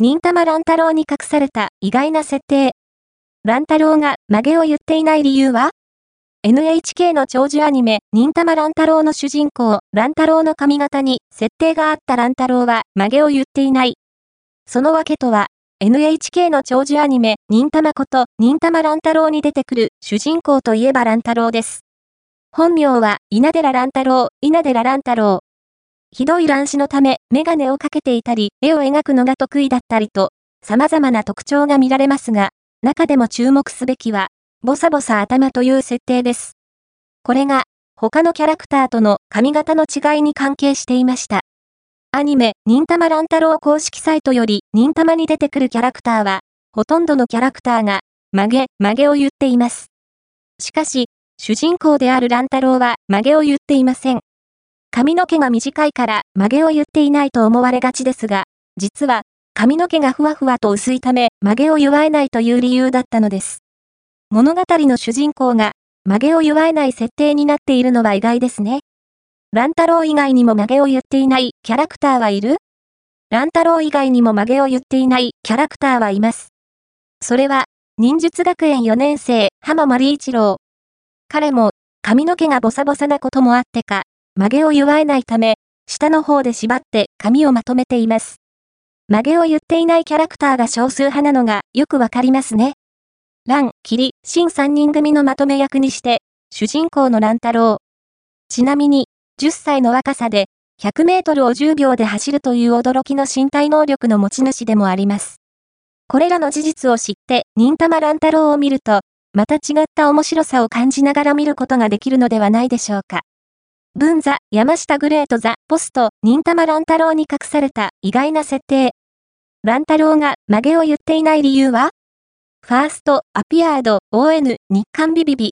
忍たま乱太郎に隠された意外な設定。乱太郎が曲げを言っていない理由は ?NHK の長寿アニメ、忍たま乱太郎の主人公、乱太郎の髪型に設定があった乱太郎は曲げを言っていない。その訳とは、NHK の長寿アニメ、忍たまこと、忍たま乱太郎に出てくる主人公といえば乱太郎です。本名は、稲寺乱太郎、稲寺乱太郎。ひどい乱視のため、メガネをかけていたり、絵を描くのが得意だったりと、様々な特徴が見られますが、中でも注目すべきは、ボサボサ頭という設定です。これが、他のキャラクターとの髪型の違いに関係していました。アニメ、忍たま乱太郎公式サイトより、忍たまに出てくるキャラクターは、ほとんどのキャラクターが、曲げ、曲げを言っています。しかし、主人公である乱太郎は曲げを言っていません。髪の毛が短いから曲げを言っていないと思われがちですが、実は髪の毛がふわふわと薄いため曲げを祝えないという理由だったのです。物語の主人公が曲げを祝えない設定になっているのは意外ですね。乱太郎以外にも曲げを言っていないキャラクターはいる？乱太郎以外にも曲げを言っていないキャラクターはいます。それは、忍術学園4年生、浜丸一郎。彼も、髪の毛がボサボサなこともあってか、曲げを祝えないため、下の方で縛って髪をまとめています。曲げを言っていないキャラクターが少数派なのがよくわかりますね。蘭、霧、新3人組のまとめ役にして、主人公の乱太郎。ちなみに、10歳の若さで、100メートルを10秒で走るという驚きの身体能力の持ち主でもあります。これらの事実を知って、忍たま乱太郎を見ると、また違った面白さを感じながら見ることができるのではないでしょうか。文座、山下グレートザ、ポスト、忍たま乱太郎に隠された意外な設定。乱太郎が曲げを言っていない理由は？ファースト、アピアード、ON、日刊ビビビ、